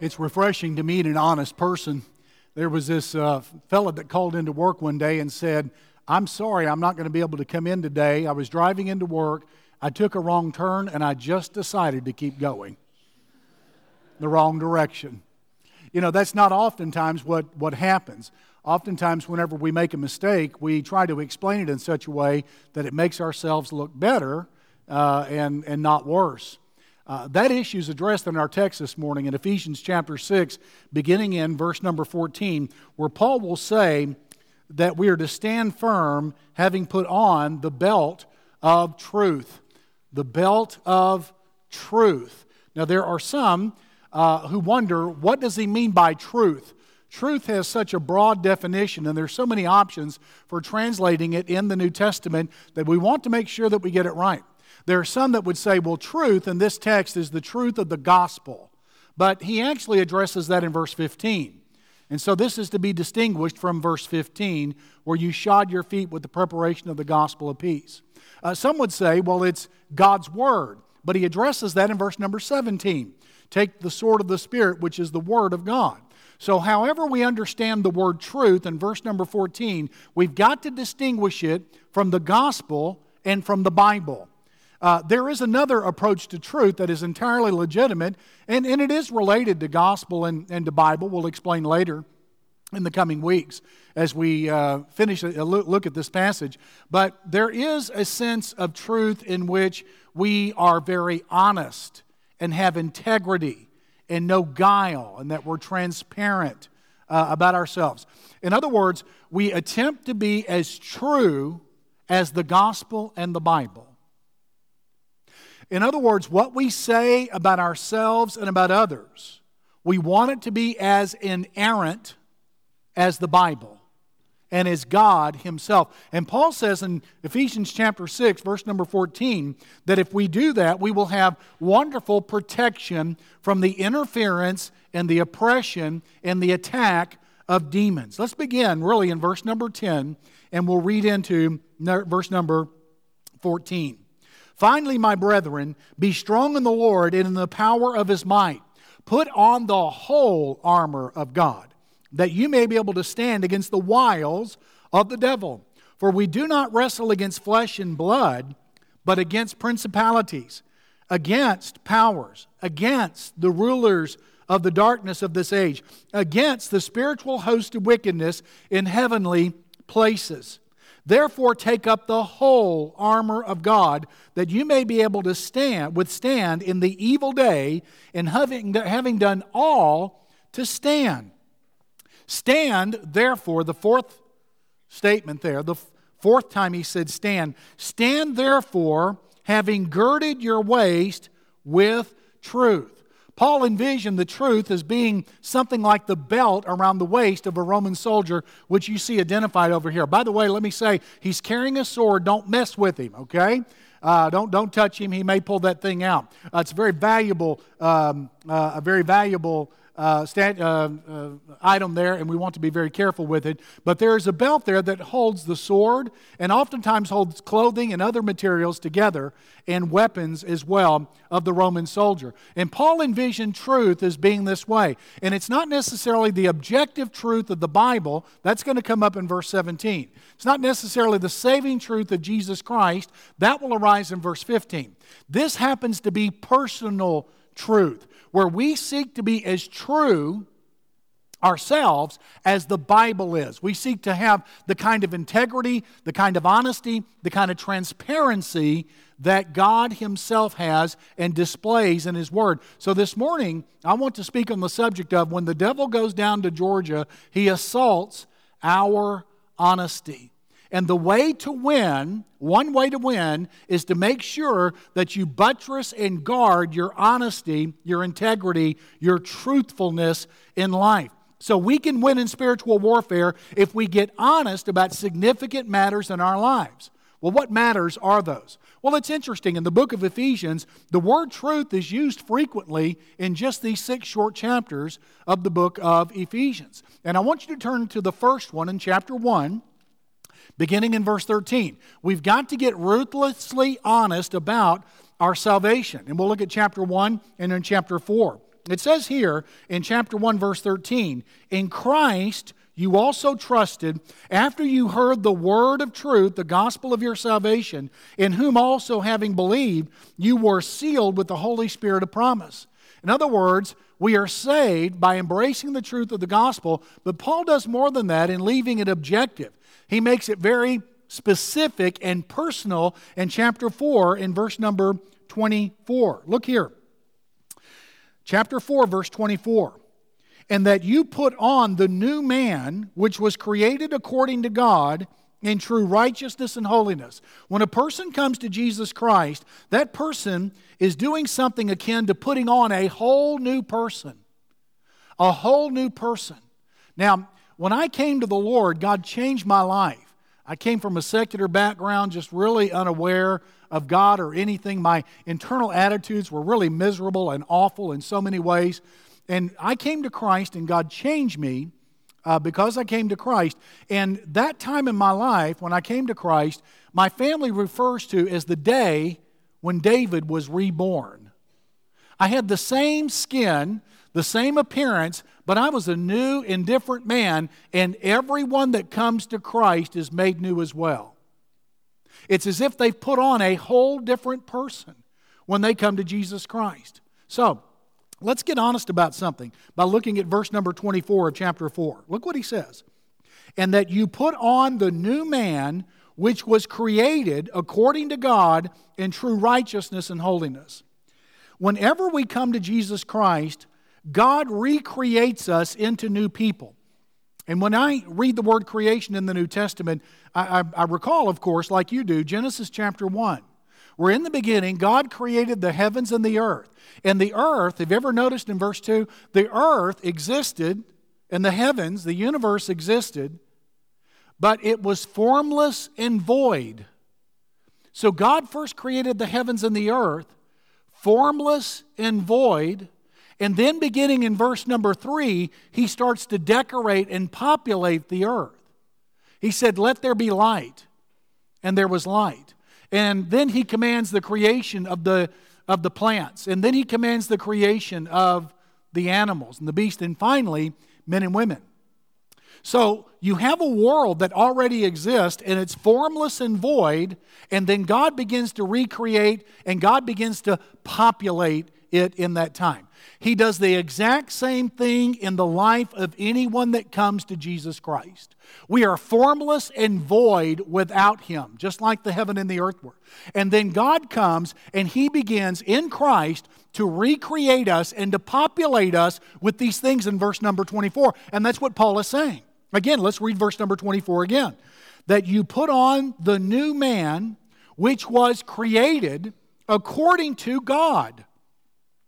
It's refreshing to meet an honest person. There was this uh, fellow that called into work one day and said, I'm sorry, I'm not going to be able to come in today. I was driving into work, I took a wrong turn, and I just decided to keep going the wrong direction. You know, that's not oftentimes what, what happens. Oftentimes, whenever we make a mistake, we try to explain it in such a way that it makes ourselves look better uh, and, and not worse. Uh, that issue is addressed in our text this morning in Ephesians chapter 6, beginning in verse number 14, where Paul will say that we are to stand firm, having put on the belt of truth. The belt of truth. Now, there are some uh, who wonder what does he mean by truth? Truth has such a broad definition, and there's so many options for translating it in the New Testament that we want to make sure that we get it right. There are some that would say, well, truth in this text is the truth of the gospel. But he actually addresses that in verse 15. And so this is to be distinguished from verse 15, where you shod your feet with the preparation of the gospel of peace. Uh, some would say, well, it's God's word. But he addresses that in verse number 17. Take the sword of the Spirit, which is the word of God. So, however, we understand the word truth in verse number 14, we've got to distinguish it from the gospel and from the Bible. Uh, there is another approach to truth that is entirely legitimate, and, and it is related to gospel and, and to Bible. We'll explain later in the coming weeks as we uh, finish a look at this passage. But there is a sense of truth in which we are very honest and have integrity and no guile, and that we're transparent uh, about ourselves. In other words, we attempt to be as true as the gospel and the Bible. In other words, what we say about ourselves and about others, we want it to be as inerrant as the Bible and as God Himself. And Paul says in Ephesians chapter 6, verse number 14, that if we do that, we will have wonderful protection from the interference and the oppression and the attack of demons. Let's begin really in verse number 10, and we'll read into verse number 14. Finally, my brethren, be strong in the Lord and in the power of his might. Put on the whole armor of God, that you may be able to stand against the wiles of the devil. For we do not wrestle against flesh and blood, but against principalities, against powers, against the rulers of the darkness of this age, against the spiritual host of wickedness in heavenly places. Therefore, take up the whole armor of God, that you may be able to stand, withstand in the evil day, and having, having done all, to stand. Stand, therefore, the fourth statement there, the fourth time he said stand. Stand, therefore, having girded your waist with truth. Paul envisioned the truth as being something like the belt around the waist of a Roman soldier, which you see identified over here. By the way, let me say, he's carrying a sword. Don't mess with him, okay? Uh, don't, don't touch him. He may pull that thing out. Uh, it's very valuable, um, uh, a very valuable uh, stand, uh, uh, item there, and we want to be very careful with it. But there is a belt there that holds the sword and oftentimes holds clothing and other materials together and weapons as well of the Roman soldier. And Paul envisioned truth as being this way. And it's not necessarily the objective truth of the Bible, that's going to come up in verse 17. It's not necessarily the saving truth of Jesus Christ, that will arise in verse 15. This happens to be personal truth where we seek to be as true ourselves as the Bible is. We seek to have the kind of integrity, the kind of honesty, the kind of transparency that God Himself has and displays in His Word. So this morning, I want to speak on the subject of when the devil goes down to Georgia, he assaults our honesty. And the way to win, one way to win, is to make sure that you buttress and guard your honesty, your integrity, your truthfulness in life. So we can win in spiritual warfare if we get honest about significant matters in our lives. Well, what matters are those? Well, it's interesting. In the book of Ephesians, the word truth is used frequently in just these six short chapters of the book of Ephesians. And I want you to turn to the first one in chapter 1 beginning in verse 13. We've got to get ruthlessly honest about our salvation. And we'll look at chapter 1 and then chapter 4. It says here in chapter 1, verse 13, In Christ you also trusted after you heard the word of truth, the gospel of your salvation, in whom also, having believed, you were sealed with the Holy Spirit of promise. In other words, we are saved by embracing the truth of the gospel, but Paul does more than that in leaving it objective. He makes it very specific and personal in chapter 4 in verse number 24. Look here. Chapter 4, verse 24 and that you put on the new man, which was created according to God in true righteousness and holiness. When a person comes to Jesus Christ, that person is doing something akin to putting on a whole new person. A whole new person. Now, when I came to the Lord, God changed my life. I came from a secular background, just really unaware of God or anything. My internal attitudes were really miserable and awful in so many ways. And I came to Christ, and God changed me uh, because I came to Christ. And that time in my life, when I came to Christ, my family refers to as the day when David was reborn. I had the same skin, the same appearance, but I was a new and different man, and everyone that comes to Christ is made new as well. It's as if they've put on a whole different person when they come to Jesus Christ. So, Let's get honest about something by looking at verse number 24 of chapter 4. Look what he says. And that you put on the new man which was created according to God in true righteousness and holiness. Whenever we come to Jesus Christ, God recreates us into new people. And when I read the word creation in the New Testament, I, I, I recall, of course, like you do, Genesis chapter 1 where in the beginning God created the heavens and the earth. And the earth, have you ever noticed in verse 2? The earth existed and the heavens, the universe existed, but it was formless and void. So God first created the heavens and the earth, formless and void. And then, beginning in verse number three, he starts to decorate and populate the earth. He said, Let there be light. And there was light. And then he commands the creation of the, of the plants. And then he commands the creation of the animals and the beast. And finally, men and women. So you have a world that already exists and it's formless and void, and then God begins to recreate and God begins to populate it in that time. He does the exact same thing in the life of anyone that comes to Jesus Christ. We are formless and void without Him, just like the heaven and the earth were. And then God comes and He begins in Christ to recreate us and to populate us with these things in verse number 24. And that's what Paul is saying. Again, let's read verse number 24 again. That you put on the new man which was created according to God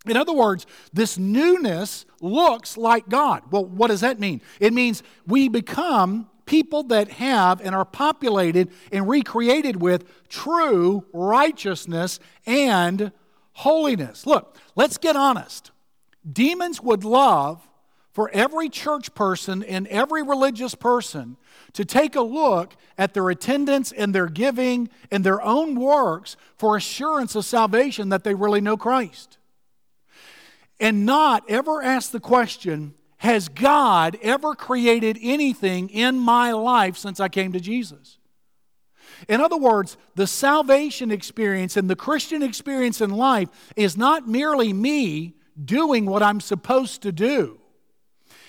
in other words, this newness looks like God. Well, what does that mean? It means we become people that have and are populated and recreated with true righteousness and holiness. Look, let's get honest. Demons would love for every church person and every religious person to take a look at their attendance and their giving and their own works for assurance of salvation that they really know Christ and not ever ask the question Has God ever created anything in my life since I came to Jesus? In other words, the salvation experience and the Christian experience in life is not merely me doing what I'm supposed to do.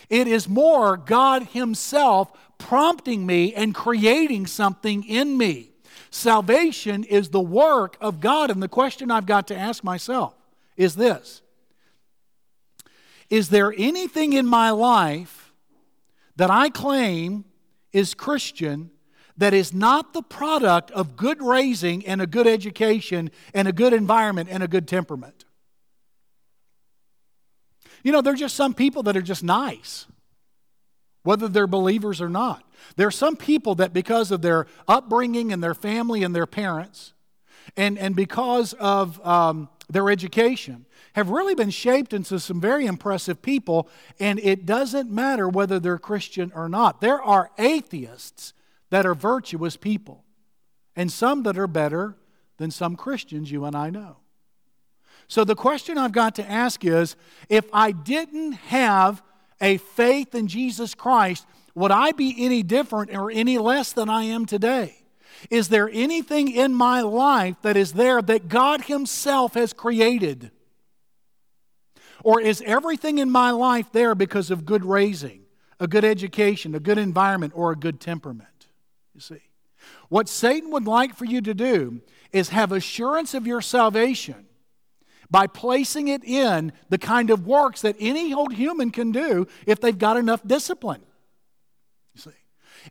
It is more God Himself prompting me and creating something in me. Salvation is the work of God. And the question I've got to ask myself is this is there anything in my life that I claim is Christian that is not the product of good raising and a good education and a good environment and a good temperament? You know, there are just some people that are just nice, whether they're believers or not. There are some people that, because of their upbringing and their family and their parents, and, and because of um, their education, have really been shaped into some very impressive people, and it doesn't matter whether they're Christian or not. There are atheists that are virtuous people, and some that are better than some Christians you and I know. So the question I've got to ask is if I didn't have a faith in Jesus Christ, would I be any different or any less than I am today? Is there anything in my life that is there that God Himself has created? Or is everything in my life there because of good raising, a good education, a good environment, or a good temperament? You see. What Satan would like for you to do is have assurance of your salvation by placing it in the kind of works that any old human can do if they've got enough discipline. You see.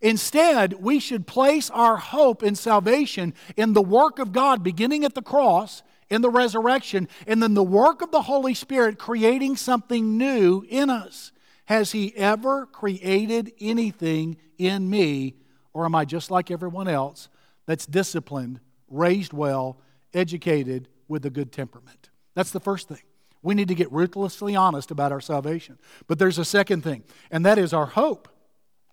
Instead, we should place our hope in salvation in the work of God beginning at the cross, in the resurrection, and then the work of the Holy Spirit creating something new in us. Has He ever created anything in me, or am I just like everyone else that's disciplined, raised well, educated, with a good temperament? That's the first thing. We need to get ruthlessly honest about our salvation. But there's a second thing, and that is our hope.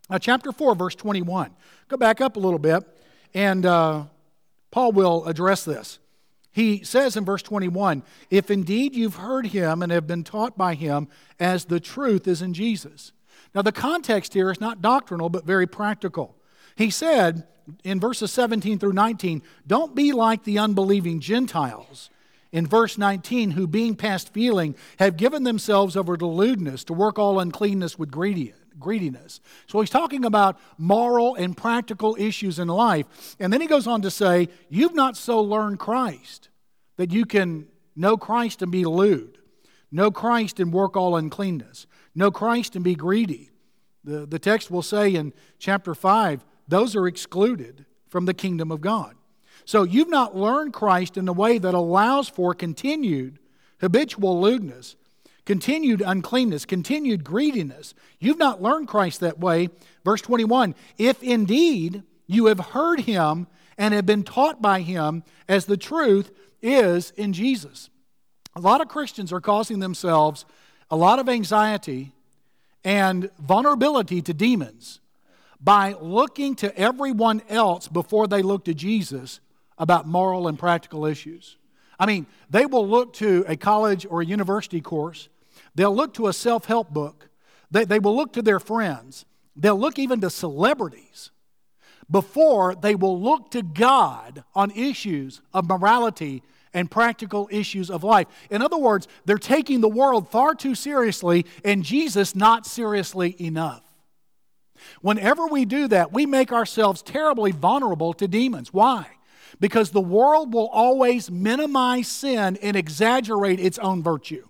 Now, chapter 4, verse 21. Go back up a little bit, and uh, Paul will address this. He says in verse 21 If indeed you've heard him and have been taught by him, as the truth is in Jesus. Now, the context here is not doctrinal, but very practical. He said in verses 17 through 19, Don't be like the unbelieving Gentiles. In verse 19, who being past feeling have given themselves over to lewdness, to work all uncleanness with greediness. So he's talking about moral and practical issues in life. And then he goes on to say, You've not so learned Christ that you can know Christ and be lewd, know Christ and work all uncleanness, know Christ and be greedy. The, the text will say in chapter 5, those are excluded from the kingdom of God. So you've not learned Christ in a way that allows for continued habitual lewdness continued uncleanness, continued greediness. You've not learned Christ that way. Verse 21 If indeed you have heard him and have been taught by him as the truth is in Jesus. A lot of Christians are causing themselves a lot of anxiety and vulnerability to demons by looking to everyone else before they look to Jesus about moral and practical issues. I mean, they will look to a college or a university course They'll look to a self help book. They, they will look to their friends. They'll look even to celebrities before they will look to God on issues of morality and practical issues of life. In other words, they're taking the world far too seriously and Jesus not seriously enough. Whenever we do that, we make ourselves terribly vulnerable to demons. Why? Because the world will always minimize sin and exaggerate its own virtue.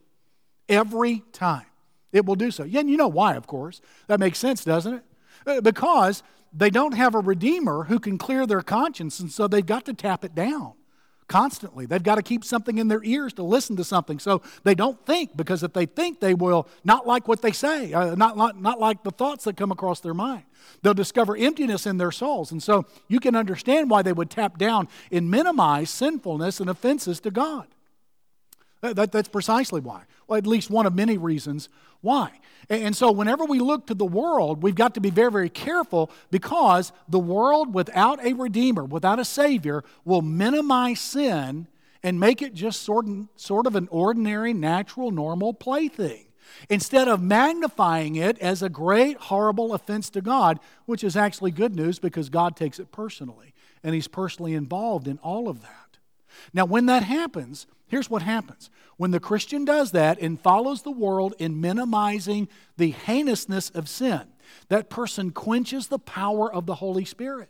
Every time. It will do so. Yeah, and you know why, of course. That makes sense, doesn't it? Uh, because they don't have a redeemer who can clear their conscience, and so they've got to tap it down constantly. They've got to keep something in their ears to listen to something so they don't think, because if they think, they will not like what they say, uh, not, not, not like the thoughts that come across their mind. They'll discover emptiness in their souls. And so you can understand why they would tap down and minimize sinfulness and offenses to God. That, that, that's precisely why. Well, at least one of many reasons why. And, so, whenever we look to the world, we've got to be very, very careful because the world without a Redeemer, without a Savior, will minimize sin and make it just sort of an ordinary, natural, normal plaything instead of magnifying it as a great, horrible offense to God, which is actually good news because God takes it personally and He's personally involved in all of that. Now, when that happens, here's what happens. When the Christian does that and follows the world in minimizing the heinousness of sin, that person quenches the power of the Holy Spirit.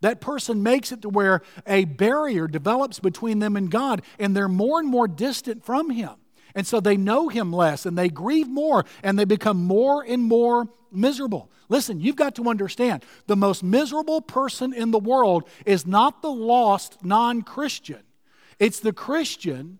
That person makes it to where a barrier develops between them and God, and they're more and more distant from Him. And so they know Him less, and they grieve more, and they become more and more miserable. Listen, you've got to understand the most miserable person in the world is not the lost non Christian. It's the Christian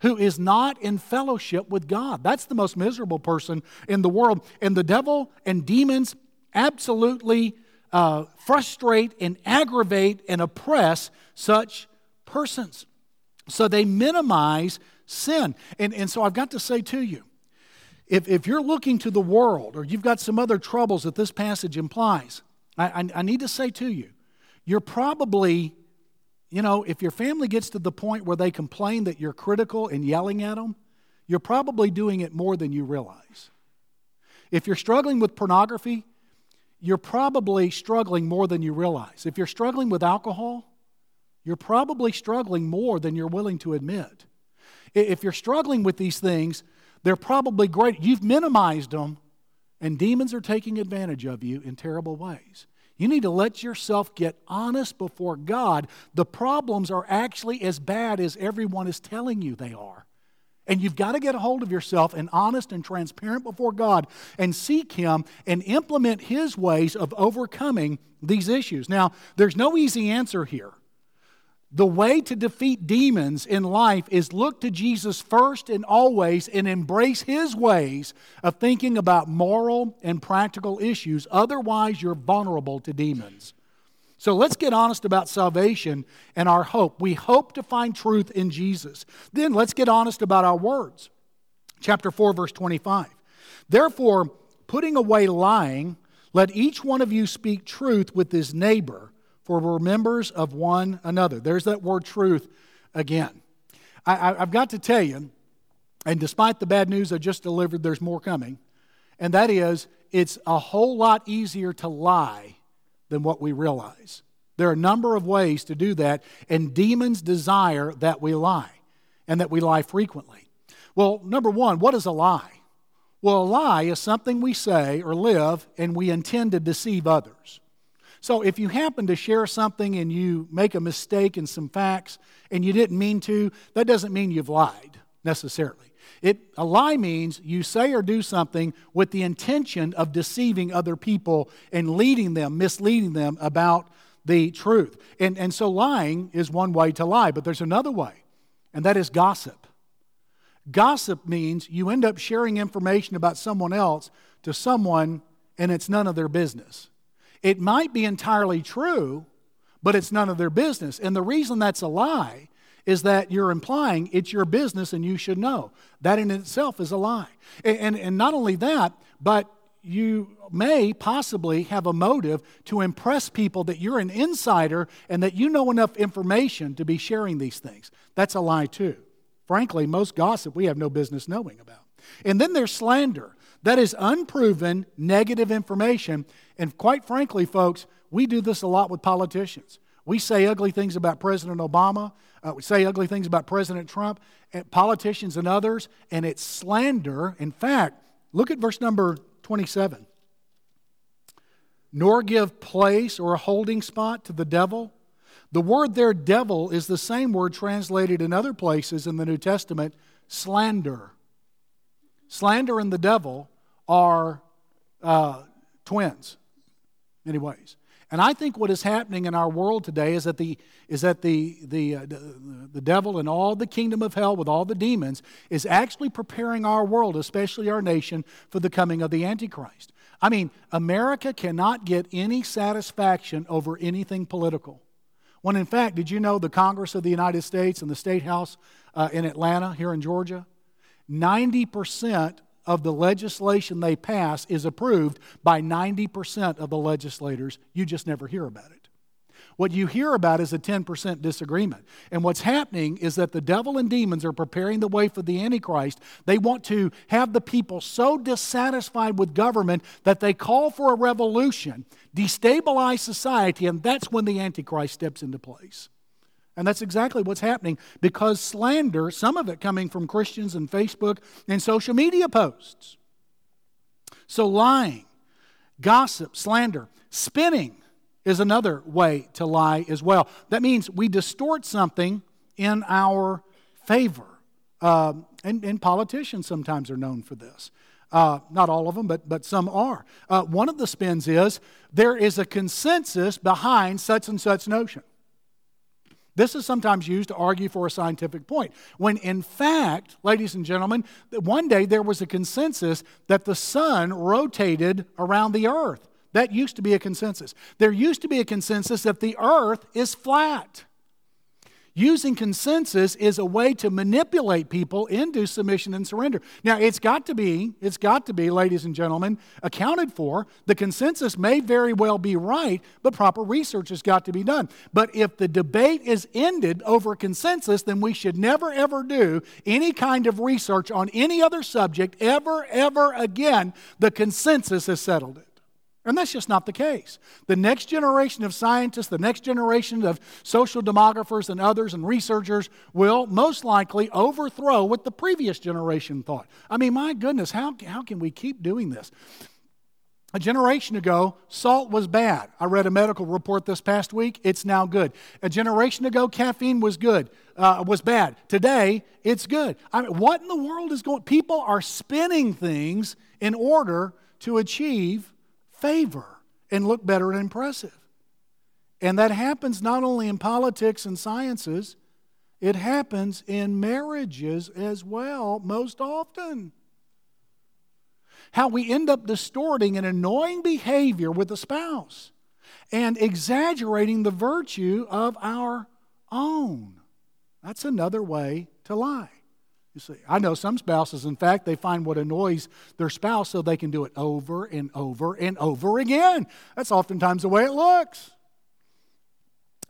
who is not in fellowship with God. That's the most miserable person in the world. And the devil and demons absolutely uh, frustrate and aggravate and oppress such persons. So they minimize sin. And, and so I've got to say to you if, if you're looking to the world or you've got some other troubles that this passage implies, I, I, I need to say to you, you're probably you know, if your family gets to the point where they complain that you're critical and yelling at them, you're probably doing it more than you realize. If you're struggling with pornography, you're probably struggling more than you realize. If you're struggling with alcohol, you're probably struggling more than you're willing to admit. If you're struggling with these things, they're probably great. You've minimized them, and demons are taking advantage of you in terrible ways. You need to let yourself get honest before God. The problems are actually as bad as everyone is telling you they are. And you've got to get a hold of yourself and honest and transparent before God and seek Him and implement His ways of overcoming these issues. Now, there's no easy answer here. The way to defeat demons in life is look to Jesus first and always and embrace his ways of thinking about moral and practical issues. Otherwise, you're vulnerable to demons. So let's get honest about salvation and our hope. We hope to find truth in Jesus. Then let's get honest about our words. Chapter 4, verse 25. Therefore, putting away lying, let each one of you speak truth with his neighbor for we're members of one another. There's that word truth again. I, have got to tell you, and despite the bad news I just delivered, there's more coming, and that is it's a whole lot easier to lie than what we realize. There are a number of ways to do that, and demons desire that we lie and that we lie frequently. Well, number one, what is a lie? Well, a lie is something we say or live and we intend to deceive others. So if you happen to share something and you make a mistake in some facts and you didn't mean to, that doesn't mean you've lied necessarily. It, a lie means you say or do something with the intention of deceiving other people and leading them, misleading them about the truth. And, and so lying is one way to lie, but there's another way, and that is gossip. Gossip means you end up sharing information about someone else to someone and it's none of their business. It might be entirely true, but it's none of their business. And the reason that's a lie is that you're implying it's your business and you should know. That in itself is a lie. And, and, and not only that, but you may possibly have a motive to impress people that you're an insider and that you know enough information to be sharing these things. That's a lie, too. Frankly, most gossip we have no business knowing about. And then there's slander. That is unproven negative information. And quite frankly, folks, we do this a lot with politicians. We say ugly things about President Obama, uh, we say ugly things about President Trump, and politicians and others, and it's slander. In fact, look at verse number 27. Nor give place or a holding spot to the devil. The word there, devil, is the same word translated in other places in the New Testament, slander. Slander and the devil are uh, twins, many ways. And I think what is happening in our world today is that the, is that the, the, uh, the devil and all the kingdom of hell with all the demons is actually preparing our world, especially our nation, for the coming of the Antichrist. I mean, America cannot get any satisfaction over anything political. When in fact, did you know the Congress of the United States and the State House uh, in Atlanta, here in Georgia, 90% of the legislation they pass is approved by 90% of the legislators. You just never hear about it. What you hear about is a 10% disagreement. And what's happening is that the devil and demons are preparing the way for the Antichrist. They want to have the people so dissatisfied with government that they call for a revolution, destabilize society, and that's when the Antichrist steps into place. And that's exactly what's happening because slander, some of it coming from Christians and Facebook and social media posts. So, lying, gossip, slander, spinning is another way to lie as well. That means we distort something in our favor. Uh, and, and, politicians sometimes are known for this. Uh, not all of them, but, but some are. Uh, one of the spins is there is a consensus behind such and such notion. This is sometimes used to argue for a scientific point, when in fact, ladies and gentlemen, one day there was a consensus that the sun rotated around the earth. That used to be a consensus. There used to be a consensus that the earth is flat. Using consensus is a way to manipulate people into submission and surrender. Now, it's got to be, it's got to be, ladies and gentlemen, accounted for. The consensus may very well be right, but proper research has got to be done. But if the debate is ended over consensus, then we should never, ever do any kind of research on any other subject ever, ever again. The consensus has settled it. And that's just not the case. The next generation of scientists, the next generation of social demographers and others and researchers will most likely overthrow what the previous generation thought. I mean, my goodness, how, how can we keep doing this? A generation ago, salt was bad. I read a medical report this past week. It's now good. A generation ago, caffeine was good, uh, was bad. Today, it's good. I mean, what in the world is going? People are spinning things in order to achieve favor and look better and impressive. And that happens not only in politics and sciences, it happens in marriages as well, most often. How we end up distorting an annoying behavior with a spouse and exaggerating the virtue of our own. That's another way to lie. You see, I know some spouses, in fact, they find what annoys their spouse so they can do it over and over and over again. That's oftentimes the way it looks.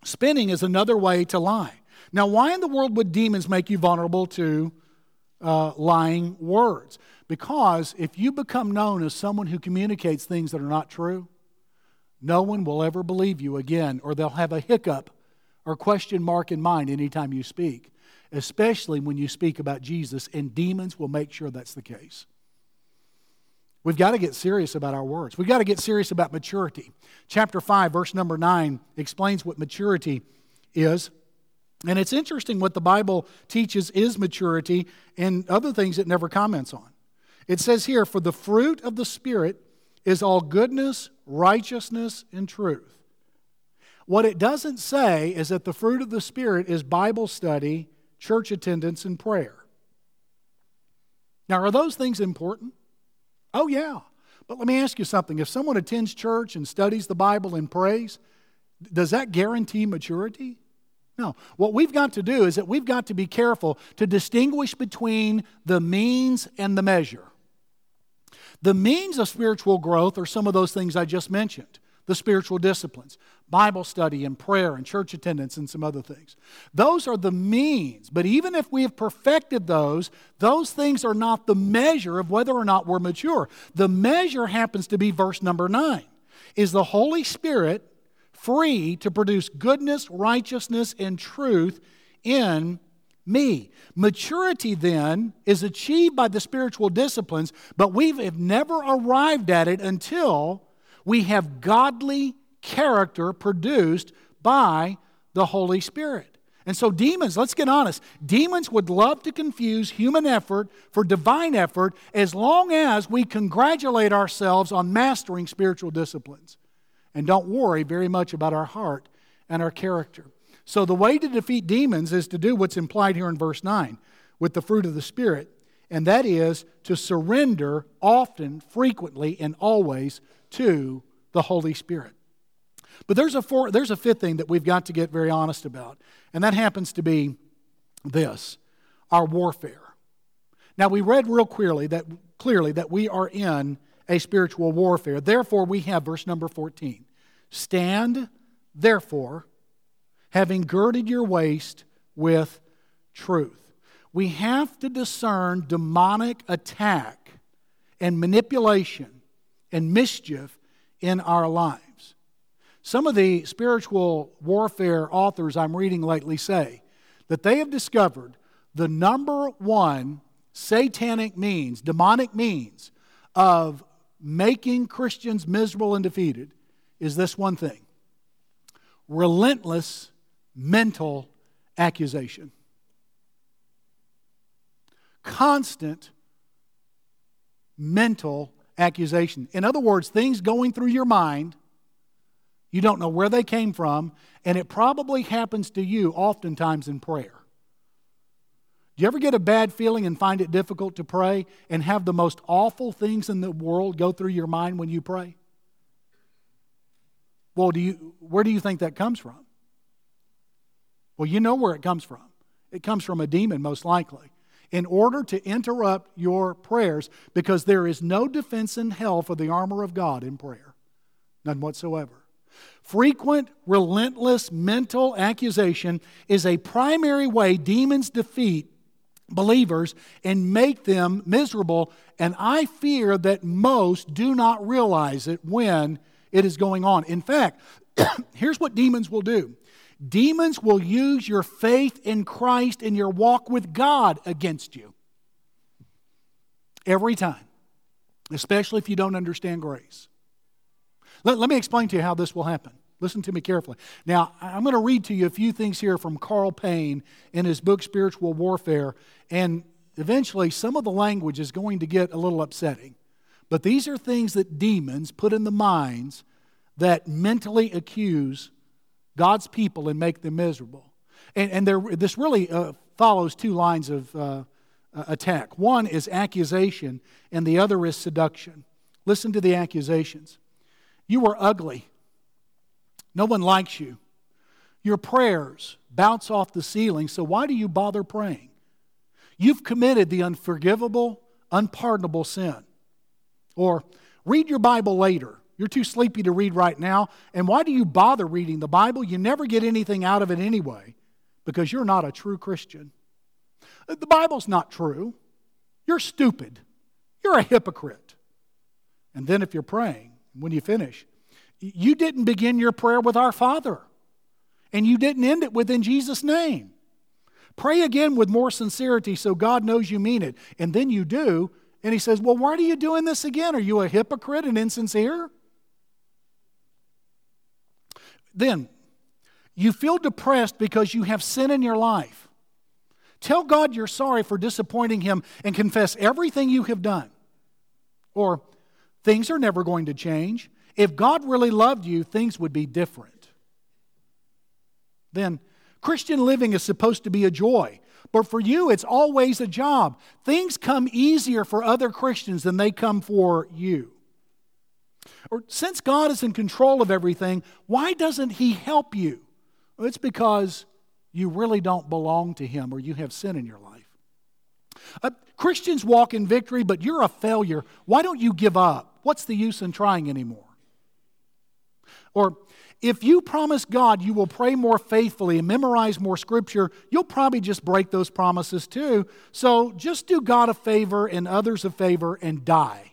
Spinning is another way to lie. Now, why in the world would demons make you vulnerable to uh, lying words? Because if you become known as someone who communicates things that are not true, no one will ever believe you again, or they'll have a hiccup or question mark in mind anytime you speak especially when you speak about Jesus, and demons will make sure that's the case. We've got to get serious about our words. We've got to get serious about maturity. Chapter 5, verse number 9 explains what maturity is. And it's interesting what the Bible teaches is maturity and other things it never comments on. It says here, For the fruit of the Spirit is all goodness, righteousness, and truth. What it doesn't say is that the fruit of the Spirit is Bible study church attendance, and prayer. Now, are those things important? Oh, yeah. But let me ask you something. If someone attends church and studies the Bible and prays, does that guarantee maturity? No. What we've got to do is that we've got to be careful to distinguish between the means and the measure. The means of spiritual growth are some of those things I just mentioned the spiritual disciplines Bible study and prayer and church attendance and some other things. Those are the means. But even if we have perfected those, those things are not the measure of whether or not we're mature. The measure happens to be verse number nine. Is the Holy Spirit free to produce goodness, righteousness, and truth in me. Maturity then is achieved by the spiritual disciplines, but we have never arrived at it until we have godly character produced by the Holy Spirit. And so, demons, let's get honest, demons would love to confuse human effort for divine effort as long as we congratulate ourselves on mastering spiritual disciplines and don't worry very much about our heart and our character. So, the way to defeat demons is to do what's implied here in verse 9 with the fruit of the Spirit, and that is to surrender often, frequently, and always to the Holy Spirit. But there's a, four, there's a fifth thing that we've got to get very honest about, and that happens to be this our warfare. Now, we read real clearly that, clearly that we are in a spiritual warfare. Therefore, we have verse number 14 Stand, therefore, having girded your waist with truth. We have to discern demonic attack and manipulation and mischief in our lives. Some of the spiritual warfare authors I'm reading lately say that they have discovered the number one satanic means, demonic means of making Christians miserable and defeated is this one thing relentless mental accusation. Constant mental accusation. In other words, things going through your mind, you don't know where they came from, and it probably happens to you oftentimes in prayer. Do you ever get a bad feeling and find it difficult to pray and have the most awful things in the world go through your mind when you pray? Well, do you, where do you think that comes from? Well, you know where it comes from. It comes from a demon, most likely, in order to interrupt your prayers because there is no defense in hell for the armor of God in prayer. None whatsoever. Frequent, relentless mental accusation is a primary way demons defeat believers and make them miserable. And I fear that most do not realize it when it is going on. In fact, here's what demons will do demons will use your faith in Christ and your walk with God against you. Every time, especially if you don't understand grace. Let, let me explain to you how this will happen. Listen to me carefully. Now, I'm going to read to you a few things here from Karl Payne in his book Spiritual Warfare, and eventually some of the language is going to get a little upsetting. But these are things that demons put in the minds that mentally accuse God's people and make them miserable. And, and there, this really uh, follows two lines of uh, attack one is accusation, and the other is seduction. Listen to the accusations. You are ugly. No one likes you. Your prayers bounce off the ceiling, so why do you bother praying? You've committed the unforgivable, unpardonable sin. Or read your Bible later. You're too sleepy to read right now. And why do you bother reading the Bible? You never get anything out of it anyway because you're not a true Christian. Uh, the Bible's not true. You're stupid. You're a hypocrite. And then if you're praying, when you finish, you didn't begin your prayer with our Father, and you didn't end it with in Jesus' name. Pray again with more sincerity so God knows you mean it. And then you do, and He says, Well, why are you doing this again? Are you a hypocrite and insincere? Then, you feel depressed because you have sin in your life. Tell God you're sorry for disappointing Him and confess everything you have done. Or, things are never going to change. If God really loved you, things would be different. Then, Christian living is supposed to be a joy. But for you, it's always a job. Things come easier for other Christians than they come for you. Or since God is in control of everything, why doesn't He help you? Well, it's because you really don't belong to Him or you have sin in your life. Uh, Christians walk in victory, but you're a failure. Why don't you give up? What's the use in trying anymore? Or if you promise God you will pray more faithfully and memorize more scripture, you'll probably just break those promises too. So just do God a favor and others a favor and die.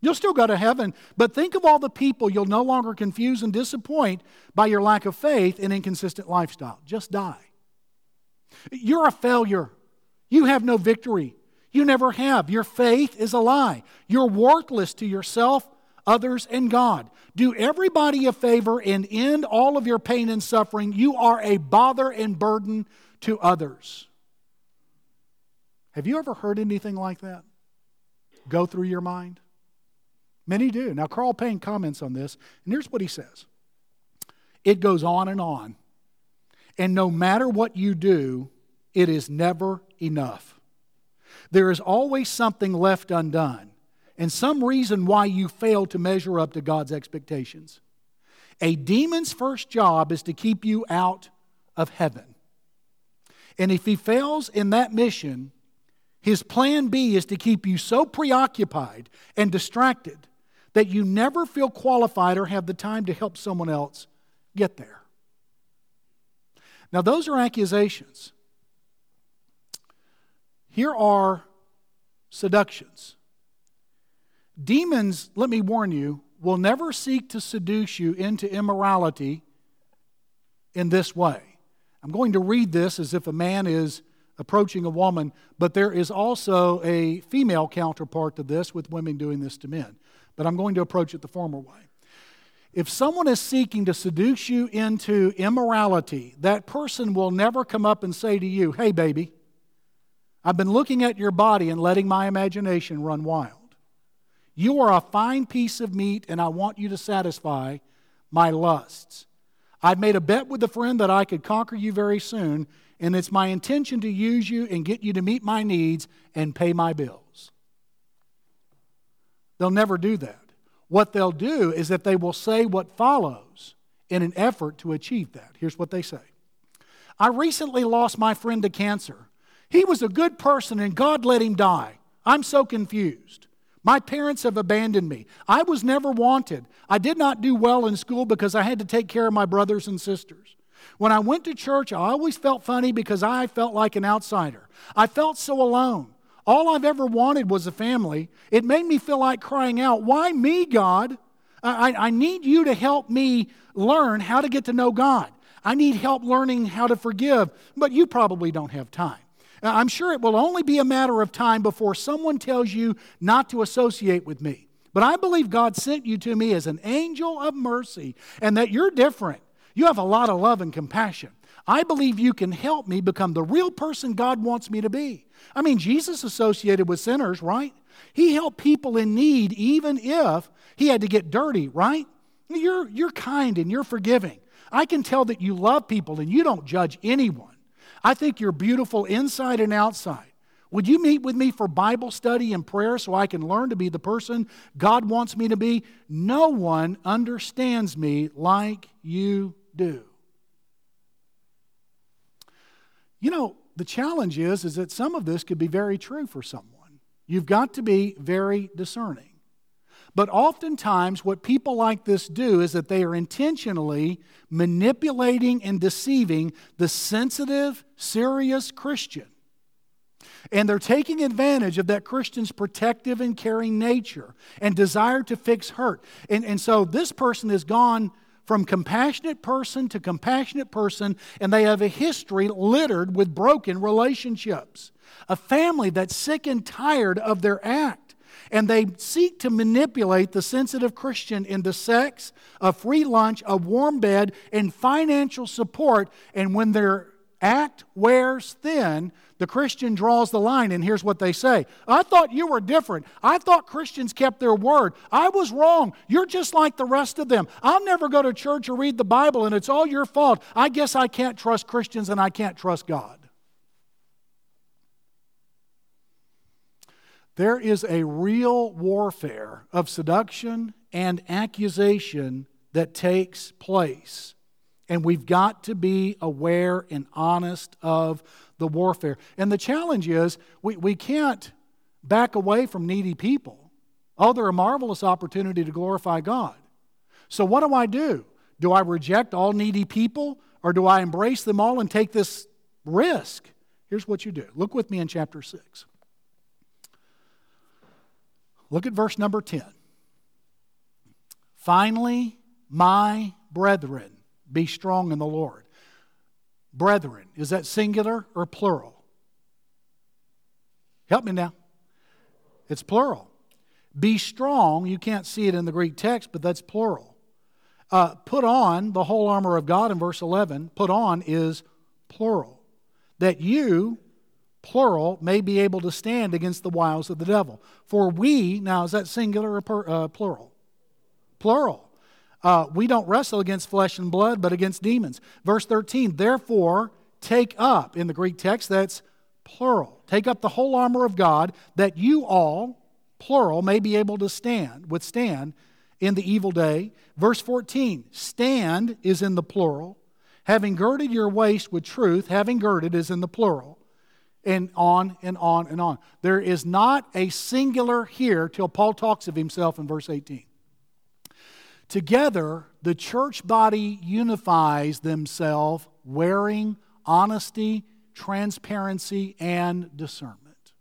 You'll still go to heaven, but think of all the people you'll no longer confuse and disappoint by your lack of faith and inconsistent lifestyle. Just die. You're a failure. You have no victory. You never have. Your faith is a lie. You're worthless to yourself others, and God. Do everybody a favor and end all of your pain and suffering. You are a bother and burden to others. Have you ever heard anything like that go through your mind? Many do. Now, Karl Payne comments on this, and here's what he says it goes on and on. And no matter what you do, it is never enough. There is always something left undone and some reason why you fail to measure up to God's expectations. A demon's first job is to keep you out of heaven. And if he fails in that mission, his plan B is to keep you so preoccupied and distracted that you never feel qualified or have the time to help someone else get there. Now, those are accusations. Here are seductions. Demons, let me warn you, will never seek to seduce you into immorality in this way. I'm going to read this as if a man is approaching a woman, but there is also a female counterpart to this with women doing this to men. But I'm going to approach it the former way. If someone is seeking to seduce you into immorality, that person will never come up and say to you, Hey, baby, I've been looking at your body and letting my imagination run wild. You are a fine piece of meat, and I want you to satisfy my lusts. I've made a bet with a friend that I could conquer you very soon, and it's my intention to use you and get you to meet my needs and pay my bills. They'll never do that. What they'll do is that they will say what follows in an effort to achieve that. Here's what they say I recently lost my friend to cancer. He was a good person and God let him die. I'm so confused. My parents have abandoned me. I was never wanted. I did not do well in school because I had to take care of my brothers and sisters. When I went to church, I always felt funny because I felt like an outsider. I felt so alone. All I've ever wanted was a family. It made me feel like crying out, Why me, God? I, I need you to help me learn how to get to know God. I need help learning how to forgive, but you probably don't have time. Uh, I'm sure it will only be a matter of time before someone tells you not to associate with me. But I believe God sent you to me as an angel of mercy and that you're different. You have a lot of love and compassion. I believe you can help me become the real person God wants me to be. I mean, Jesus associated with sinners, right? He helped people in need even if he had to get dirty, right? You're, you're kind and you're forgiving. I can tell that you love people and you don't judge anyone. I think you're beautiful inside and outside. Would you meet with me for Bible study and prayer so I can learn to be the person God wants me to be? No one understands me like you do. You know, the challenge is, is that some of this could be very true for someone. You've got to be very discerning. But oftentimes, what people like this do is that they are intentionally manipulating and deceiving the sensitive, serious Christian. And they're taking advantage of that Christian's protective and caring nature and desire to fix hurt. And, and so this person has gone from compassionate person to compassionate person, and they have a history littered with broken relationships. A family that's sick and tired of their act. And they seek to manipulate the sensitive Christian into sex, a free lunch, a warm bed, and financial support. And when their act wears thin, the Christian draws the line, and here's what they say I thought you were different. I thought Christians kept their word. I was wrong. You're just like the rest of them. I'll never go to church or read the Bible, and it's all your fault. I guess I can't trust Christians and I can't trust God. There is a real warfare of seduction and accusation that takes place. And we've got to be aware and honest of the warfare. And the challenge is we, we can't back away from needy people. Oh, they're a marvelous opportunity to glorify God. So, what do I do? Do I reject all needy people or do I embrace them all and take this risk? Here's what you do. Look with me in chapter 6. Look at verse number 10. Finally, my brethren, be strong in the Lord. Brethren, is that singular or plural? Help me now. It's plural. Be strong, you can't see it in the Greek text, but that's plural. Uh, put on the whole armor of God in verse 11. Put on is plural. That you plural, may be able to stand against the wiles of the devil. For we, now is that singular or per, uh, plural? Plural. Uh, we don't wrestle against flesh and blood, but against demons. Verse 13, therefore, take up, in the Greek text, that's plural. Take up the whole armor of God, that you all, plural, may be able to stand, withstand in the evil day. Verse 14, stand is in the plural. Having girded your waist with truth, having girded is in the plural and on and on and on. There is not a singular here till Paul talks of himself in verse 18. Together, the church body unifies themselves wearing honesty, transparency, and discernment.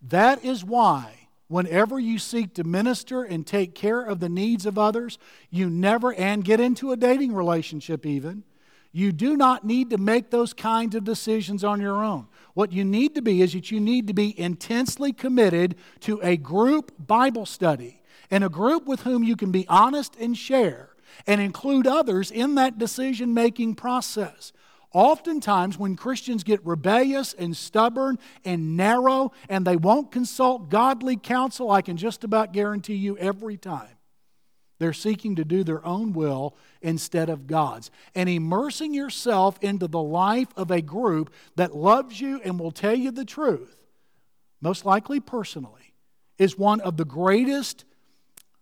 That is why, whenever you seek to minister and take care of the needs of others, you never, and get into a dating relationship even, you do not need to make those kinds of decisions on your own. What you need to be is that you need to be intensely committed to a group Bible study and a group with whom you can be honest and share and include others in that decision making process. Oftentimes, when Christians get rebellious and stubborn and narrow and they won't consult godly counsel, I can just about guarantee you every time they're seeking to do their own will instead of God's. And immersing yourself into the life of a group that loves you and will tell you the truth, most likely personally, is one of the greatest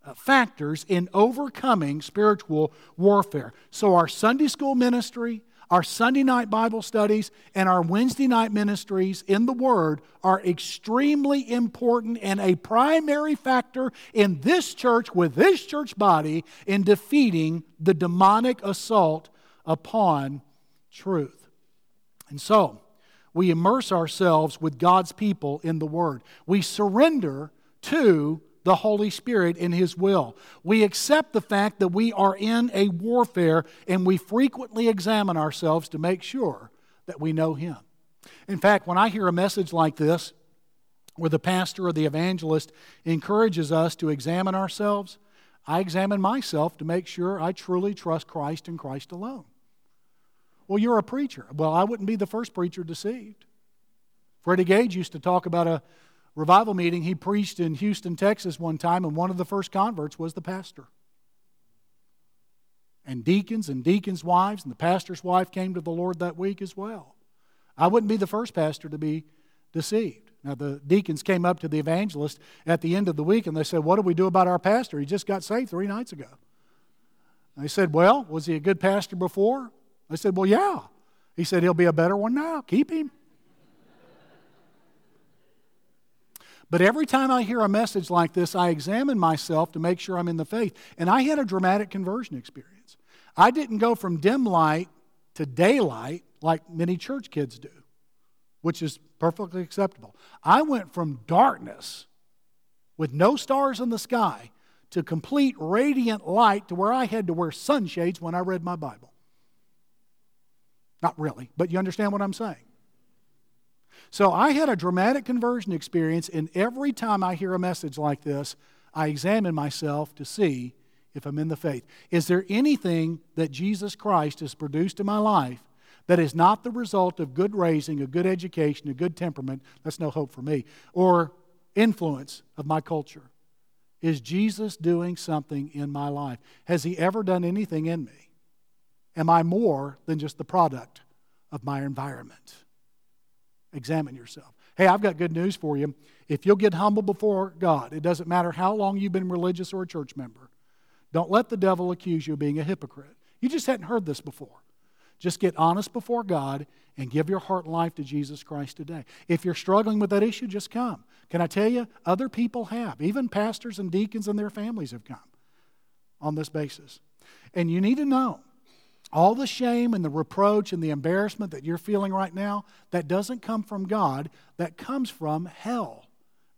Uh, factors in overcoming spiritual warfare. So, our Sunday school ministry, Our Sunday night Bible studies and our Wednesday night ministries in the Word are extremely important and a primary factor in this church, with this church body, in defeating the demonic assault upon truth. And so, we immerse ourselves with God's people in the Word. We surrender to the Holy Spirit in His will. We accept the fact that we are in a warfare and we frequently examine ourselves to make sure that we know Him. In fact, when I hear a message like this, where the pastor or the evangelist encourages us to examine ourselves, I examine myself to make sure I truly trust Christ and Christ alone. Well, you're a preacher. Well, I wouldn't be the first preacher deceived. Freddie Gage used to talk about a revival meeting he preached in Houston, Texas one time, and one of the first converts was the pastor. And deacons and deacons' wives and the pastor's wife came to the Lord that week as well. I wouldn't be the first pastor to be deceived. Now, the deacons came up to the evangelist at the end of the week and they said, What do we do about our pastor? He just got saved three nights ago. They said, Well, was he a good pastor before? I said, Well, yeah. He said, He'll be a better one now. Keep him. But every time I hear a message like this, I examine myself to make sure I'm in the faith. And I had a dramatic conversion experience. I didn't go from dim light to daylight like many church kids do, which is perfectly acceptable. I went from darkness with no stars in the sky to complete radiant light to where I had to wear sunshades when I read my Bible. Not really, but you understand what I'm saying. So I had a dramatic conversion experience, and every time I hear a message like this, I examine myself to see if I'm in the faith. Is there anything that Jesus Christ has produced in my life that is not the result of good raising, a good education, a good temperament? That's no hope for me. Or influence of my culture? Is Jesus doing something in my life? Has he ever done anything in me? Am I more than just the product of my environment? Examine yourself. Hey, I've got good news for you. If you'll get humble before God, it doesn't matter how long you've been religious or a church member, don't let the devil accuse you of being a hypocrite. You just hadn't heard this before. Just get honest before God and give your heart and life to Jesus Christ today. If you're struggling with that issue, just come. Can I tell you, other people have. Even pastors and deacons and their families have come on this basis. And you need to know all the shame and the reproach and the embarrassment that you're feeling right now, that doesn't come from God, that comes from hell.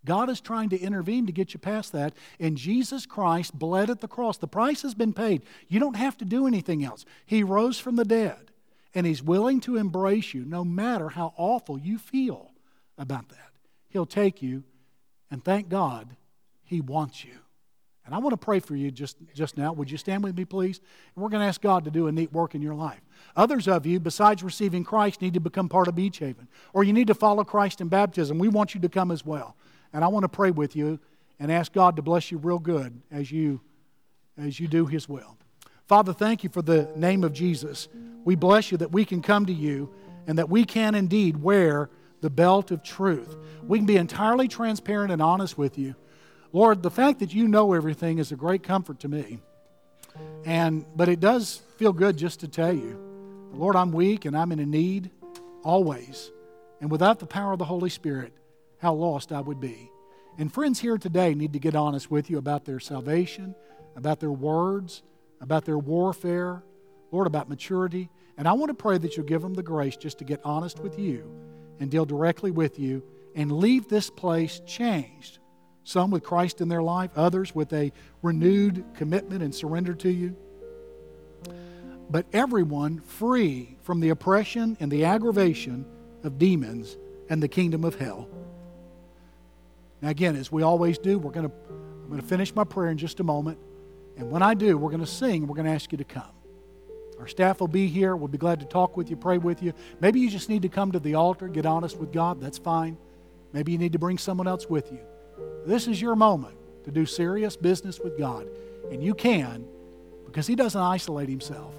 God is trying to intervene to get you past that, and Jesus Christ bled at the cross. The price has been paid. You don't have to do anything else. He rose from the dead, and He's willing to embrace you no matter how awful you feel about that. He'll take you, and thank God, He wants you. And I want to pray for you just, just now. Would you stand with me, please? And we're going to ask God to do a neat work in your life. Others of you, besides receiving Christ, need to become part of Beech Haven, or you need to follow Christ in baptism. We want you to come as well. And I want to pray with you and ask God to bless you real good as you, as you do His will. Father, thank you for the name of Jesus. We bless you that we can come to you and that we can indeed wear the belt of truth. We can be entirely transparent and honest with you. Lord, the fact that you know everything is a great comfort to me. And but it does feel good just to tell you, Lord, I'm weak and I'm in a need always. And without the power of the Holy Spirit, how lost I would be. And friends here today need to get honest with you about their salvation, about their words, about their warfare, Lord, about maturity. And I want to pray that you'll give them the grace just to get honest with you and deal directly with you and leave this place changed some with Christ in their life, others with a renewed commitment and surrender to you. But everyone free from the oppression and the aggravation of demons and the kingdom of hell. Now, again, as we always do, we're going to, I'm going to finish my prayer in just a moment. And when I do, we're going to sing. We're going to ask you to come. Our staff will be here. We'll be glad to talk with you, pray with you. Maybe you just need to come to the altar, get honest with God. That's fine. Maybe you need to bring someone else with you. This is your moment to do serious business with God. And you can because He doesn't isolate Himself.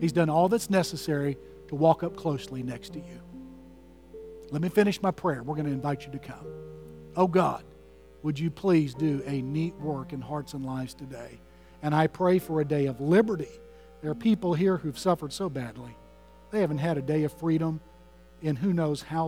He's done all that's necessary to walk up closely next to you. Let me finish my prayer. We're going to invite you to come. Oh God, would you please do a neat work in hearts and lives today? And I pray for a day of liberty. There are people here who've suffered so badly. They haven't had a day of freedom in who knows how